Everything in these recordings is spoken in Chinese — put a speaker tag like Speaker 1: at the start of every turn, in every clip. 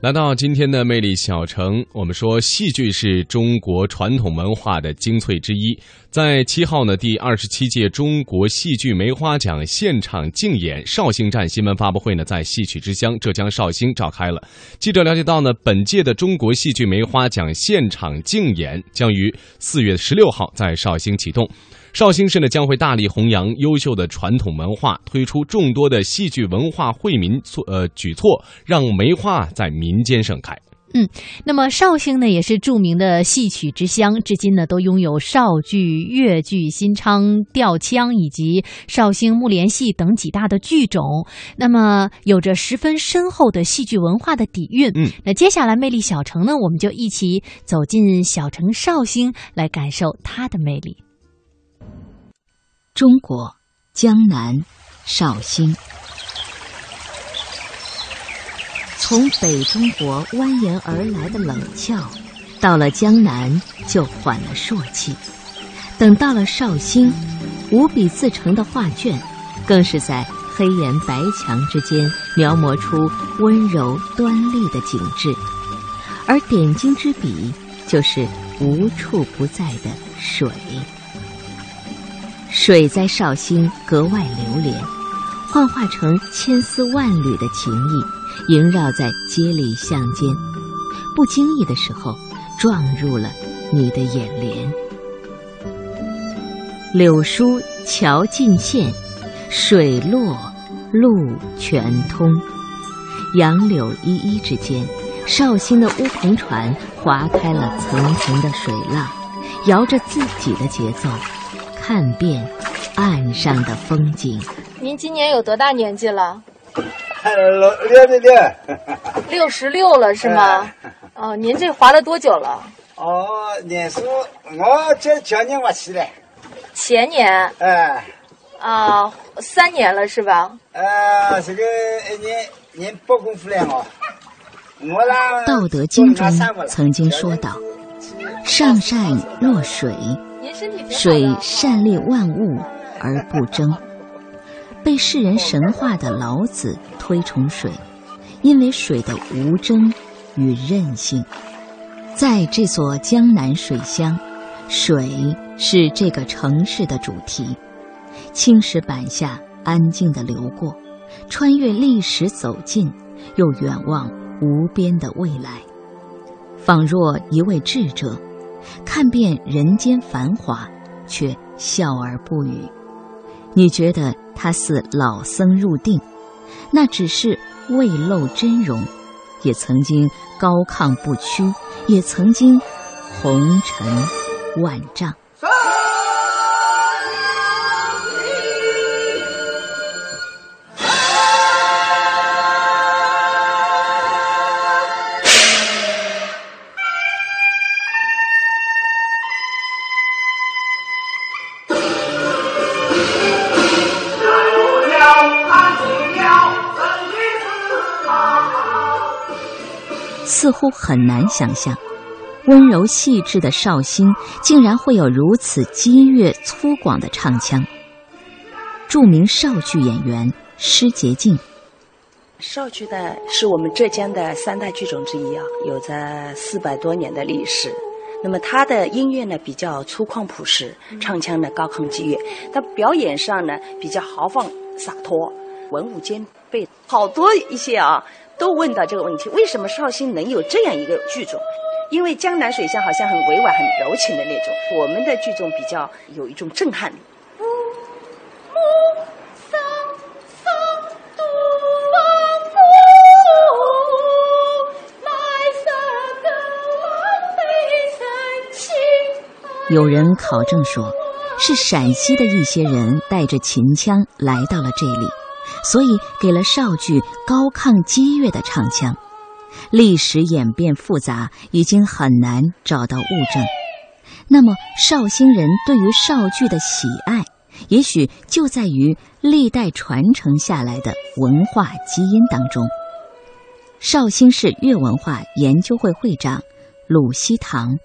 Speaker 1: 来到今天的魅力小城，我们说戏剧是中国传统文化的精粹之一。在七号呢，第二十七届中国戏剧梅花奖现场竞演绍兴站新闻发布会呢，在戏曲之乡浙江绍兴召开了。记者了解到呢，本届的中国戏剧梅花奖现场竞演将于四月十六号在绍兴启动。绍兴市呢将会大力弘扬优秀的传统文化，推出众多的戏剧文化惠民措呃举措，让梅花在民间盛开。
Speaker 2: 嗯那么绍兴呢，也是著名的戏曲之乡，至今呢都拥有绍剧、越剧、新昌吊腔以及绍兴木莲戏等几大的剧种。那么有着十分深厚的戏剧文化的底蕴。
Speaker 1: 嗯，
Speaker 2: 那接下来魅力小城呢，我们就一起走进小城绍兴，来感受它的魅力。
Speaker 3: 中国江南绍兴，从北中国蜿蜒而来的冷峭，到了江南就缓了朔气。等到了绍兴，无笔自成的画卷，更是在黑岩白墙之间描摹出温柔端丽的景致，而点睛之笔就是无处不在的水。水在绍兴格外流连，幻化成千丝万缕的情意，萦绕在街里巷间，不经意的时候撞入了你的眼帘。柳疏桥尽现，水落路全通。杨柳依依之间，绍兴的乌篷船划开了层层的水浪，摇着自己的节奏。看遍岸上的风景。
Speaker 4: 您今年有多大年纪了？
Speaker 5: 六六六六。
Speaker 4: 六十六了是吗？哦，您这划了多久了？
Speaker 5: 哦，年数我这前年我去了。
Speaker 4: 前年。
Speaker 5: 哎。
Speaker 4: 啊，三年了是吧？
Speaker 5: 呃，这个一年年不功夫了我。我啦。
Speaker 3: 《道德经》中曾经说道：“上善若水。”水善利万物而不争，被世人神化的老子推崇水，因为水的无争与韧性。在这座江南水乡，水是这个城市的主题。青石板下安静地流过，穿越历史走近，又远望无边的未来，仿若一位智者。看遍人间繁华，却笑而不语。你觉得他似老僧入定，那只是未露真容；也曾经高亢不屈，也曾经红尘万丈。似乎很难想象，温柔细致的绍兴竟然会有如此激越粗犷的唱腔。著名绍剧演员施洁静，
Speaker 6: 绍剧呢是我们浙江的三大剧种之一啊，有着四百多年的历史。那么它的音乐呢比较粗犷朴实，唱腔呢高亢激越，它表演上呢比较豪放洒脱，文武兼备。好多一些啊。都问到这个问题：为什么绍兴能有这样一个剧种？因为江南水乡好像很委婉、很柔情的那种，我们的剧种比较有一种震撼力。
Speaker 3: 有人考证说，是陕西的一些人带着秦腔来到了这里。所以给了绍剧高亢激越的唱腔。历史演变复杂，已经很难找到物证。那么绍兴人对于绍剧的喜爱，也许就在于历代传承下来的文化基因当中。绍兴市粤文化研究会会长鲁西堂，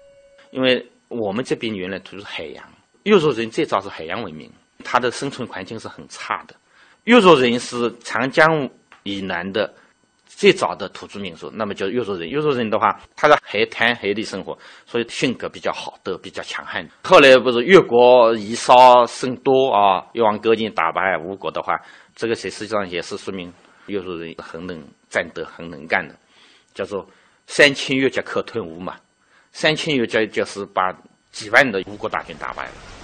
Speaker 7: 因为我们这边原来都是海洋，越族人最早是海洋文明，它的生存环境是很差的。越族人是长江以南的最早的土著民族，那么叫越族人。越族人的话，他在海滩海里生活，所以性格比较好，都比较强悍。后来不是越国以少胜多啊，越王勾践打败吴国的话，这个实实际上也是说明越族人很能战斗、很能干的，叫做三千越甲可吞吴嘛。三千越甲就是把几万的吴国大军打败了。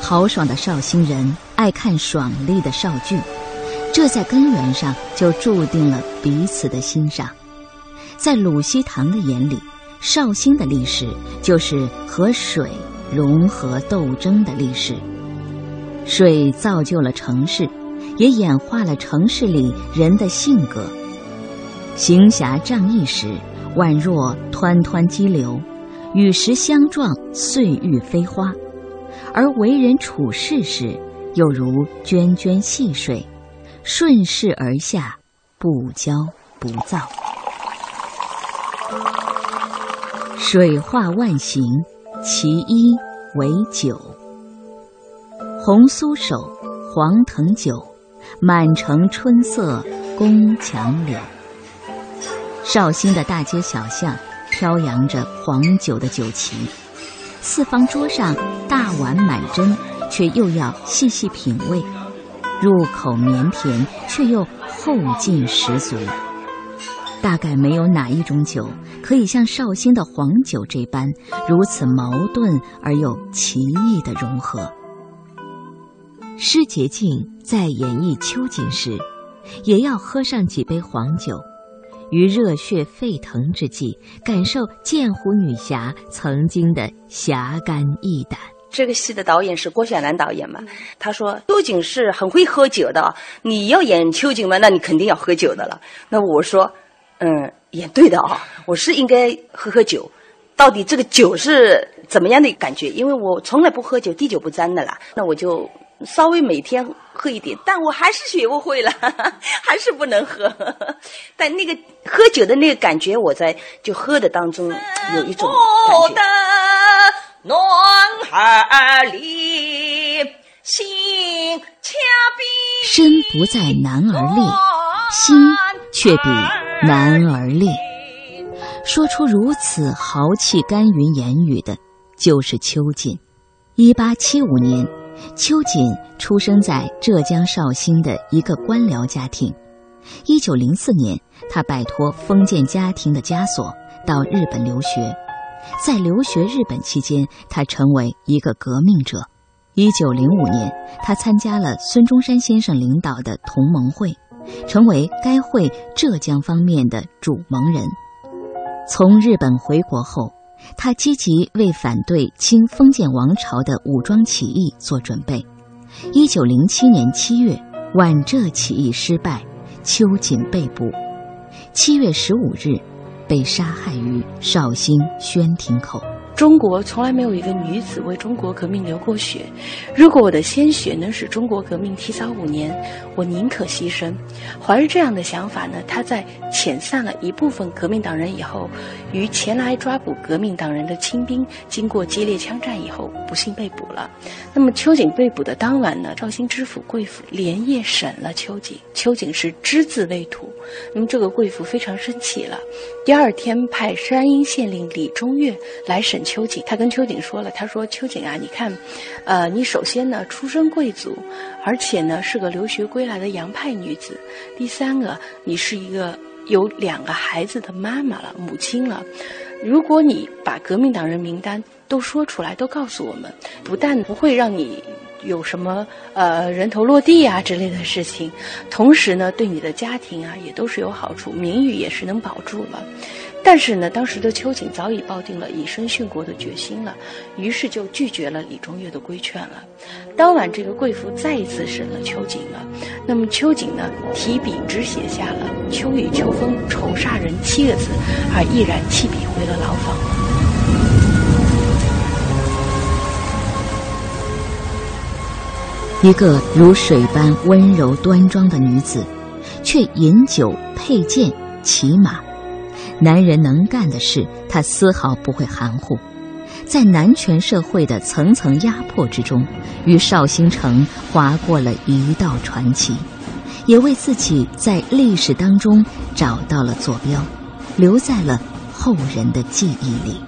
Speaker 3: 豪爽的绍兴人爱看爽利的绍剧，这在根源上就注定了彼此的欣赏。在鲁西堂的眼里，绍兴的历史就是和水融合斗争的历史。水造就了城市，也演化了城市里人的性格。行侠仗义时，宛若湍湍激流；与时相撞，岁月飞花。而为人处事时，又如涓涓细水，顺势而下，不骄不躁。水化万形，其一为酒。红酥手，黄藤酒，满城春色宫墙柳。绍兴的大街小巷，飘扬着黄酒的酒旗。四方桌上大碗满斟，却又要细细品味，入口绵甜，却又后劲十足。大概没有哪一种酒可以像绍兴的黄酒这般如此矛盾而又奇异的融合。施洁净在演绎秋瑾时，也要喝上几杯黄酒。于热血沸腾之际，感受剑湖女侠曾经的侠肝义胆。
Speaker 6: 这个戏的导演是郭晓楠导演嘛？他说秋瑾是很会喝酒的，你要演秋瑾嘛，那你肯定要喝酒的了。那我说，嗯，演对的啊，我是应该喝喝酒。到底这个酒是怎么样的感觉？因为我从来不喝酒，滴酒不沾的啦。那我就。稍微每天喝一点，但我还是学不会了，还是不能喝。但那个喝酒的那个感觉，我在就喝的当中有一种
Speaker 3: 身不在男儿烈，心却比男儿烈。说出如此豪气干云言语的，就是秋瑾。一八七五年。秋瑾出生在浙江绍兴的一个官僚家庭。一九零四年，他摆脱封建家庭的枷锁，到日本留学。在留学日本期间，他成为一个革命者。一九零五年，他参加了孙中山先生领导的同盟会，成为该会浙江方面的主盟人。从日本回国后。他积极为反对清封建王朝的武装起义做准备。一九零七年七月，皖浙起义失败，秋瑾被捕。七月十五日，被杀害于绍兴宣亭口。
Speaker 8: 中国从来没有一个女子为中国革命流过血。如果我的鲜血能使中国革命提早五年，我宁可牺牲。怀着这样的想法呢，他在遣散了一部分革命党人以后，与前来抓捕革命党人的清兵经过激烈枪战以后，不幸被捕了。那么秋瑾被捕的当晚呢，绍兴知府贵府连夜审了秋瑾，秋瑾是只字未吐。那么这个贵府非常生气了，第二天派山阴县令李中岳来审。秋瑾，他跟秋瑾说了，他说：“秋瑾啊，你看，呃，你首先呢出身贵族，而且呢是个留学归来的洋派女子。第三个，你是一个有两个孩子的妈妈了，母亲了。如果你把革命党人名单都说出来，都告诉我们，不但不会让你有什么呃人头落地啊之类的事情，同时呢，对你的家庭啊也都是有好处，名誉也是能保住了。”但是呢，当时的秋瑾早已抱定了以身殉国的决心了，于是就拒绝了李中岳的规劝了。当晚，这个贵妇再一次审了秋瑾了。那么秋瑾呢，提笔只写下了“秋雨秋风丑煞人”七个字，而毅然弃笔回了牢房。
Speaker 3: 一个如水般温柔端庄的女子。却饮酒、佩剑、骑马。男人能干的事，他丝毫不会含糊。在男权社会的层层压迫之中，与绍兴城划过了一道传奇，也为自己在历史当中找到了坐标，留在了后人的记忆里。